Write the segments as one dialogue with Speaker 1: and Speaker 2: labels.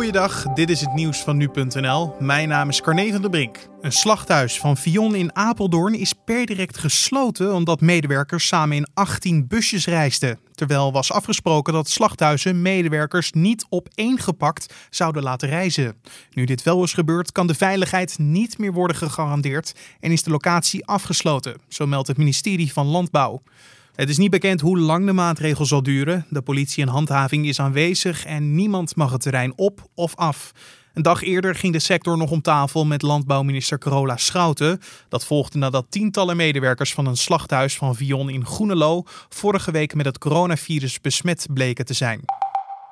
Speaker 1: Goeiedag, dit is het nieuws van nu.nl. Mijn naam is Carne van der Brink. Een slachthuis van Vion in Apeldoorn is per direct gesloten omdat medewerkers samen in 18 busjes reisden. Terwijl was afgesproken dat slachthuizen medewerkers niet opeengepakt zouden laten reizen. Nu dit wel is gebeurd, kan de veiligheid niet meer worden gegarandeerd en is de locatie afgesloten, zo meldt het ministerie van Landbouw. Het is niet bekend hoe lang de maatregel zal duren. De politie en handhaving is aanwezig en niemand mag het terrein op of af. Een dag eerder ging de sector nog om tafel met landbouwminister Carola Schouten. Dat volgde nadat tientallen medewerkers van een slachthuis van Vion in Groenelo vorige week met het coronavirus besmet bleken te zijn.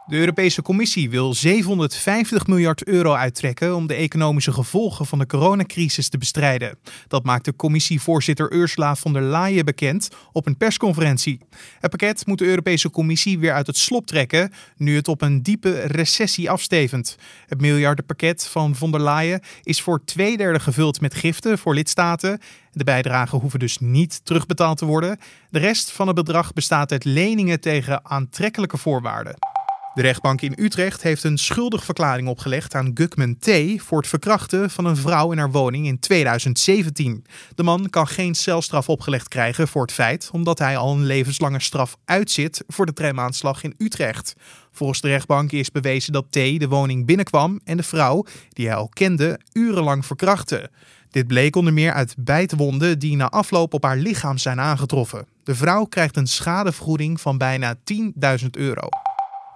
Speaker 1: De Europese Commissie wil 750 miljard euro uittrekken om de economische gevolgen van de coronacrisis te bestrijden. Dat maakte commissievoorzitter Ursula von der Leyen bekend op een persconferentie. Het pakket moet de Europese Commissie weer uit het slop trekken, nu het op een diepe recessie afstevend. Het miljardenpakket van von der Leyen is voor twee derde gevuld met giften voor lidstaten. De bijdragen hoeven dus niet terugbetaald te worden. De rest van het bedrag bestaat uit leningen tegen aantrekkelijke voorwaarden. De rechtbank in Utrecht heeft een schuldig verklaring opgelegd aan Gukman T. voor het verkrachten van een vrouw in haar woning in 2017. De man kan geen celstraf opgelegd krijgen voor het feit, omdat hij al een levenslange straf uitzit voor de tramaanslag in Utrecht. Volgens de rechtbank is bewezen dat T. de woning binnenkwam en de vrouw, die hij al kende, urenlang verkrachtte. Dit bleek onder meer uit bijtwonden die na afloop op haar lichaam zijn aangetroffen. De vrouw krijgt een schadevergoeding van bijna 10.000 euro.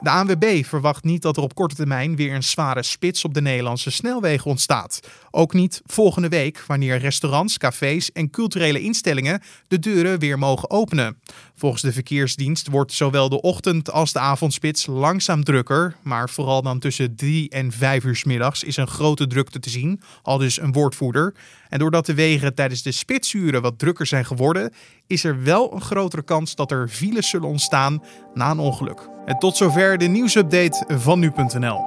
Speaker 1: De ANWB verwacht niet dat er op korte termijn weer een zware spits op de Nederlandse snelwegen ontstaat. Ook niet volgende week, wanneer restaurants, cafés en culturele instellingen de deuren weer mogen openen. Volgens de verkeersdienst wordt zowel de ochtend- als de avondspits langzaam drukker, maar vooral dan tussen 3 en 5 uur middags is een grote drukte te zien, al dus een woordvoerder. En doordat de wegen tijdens de spitsuren wat drukker zijn geworden, is er wel een grotere kans dat er files zullen ontstaan na een ongeluk. En tot zover de nieuwsupdate van nu.nl.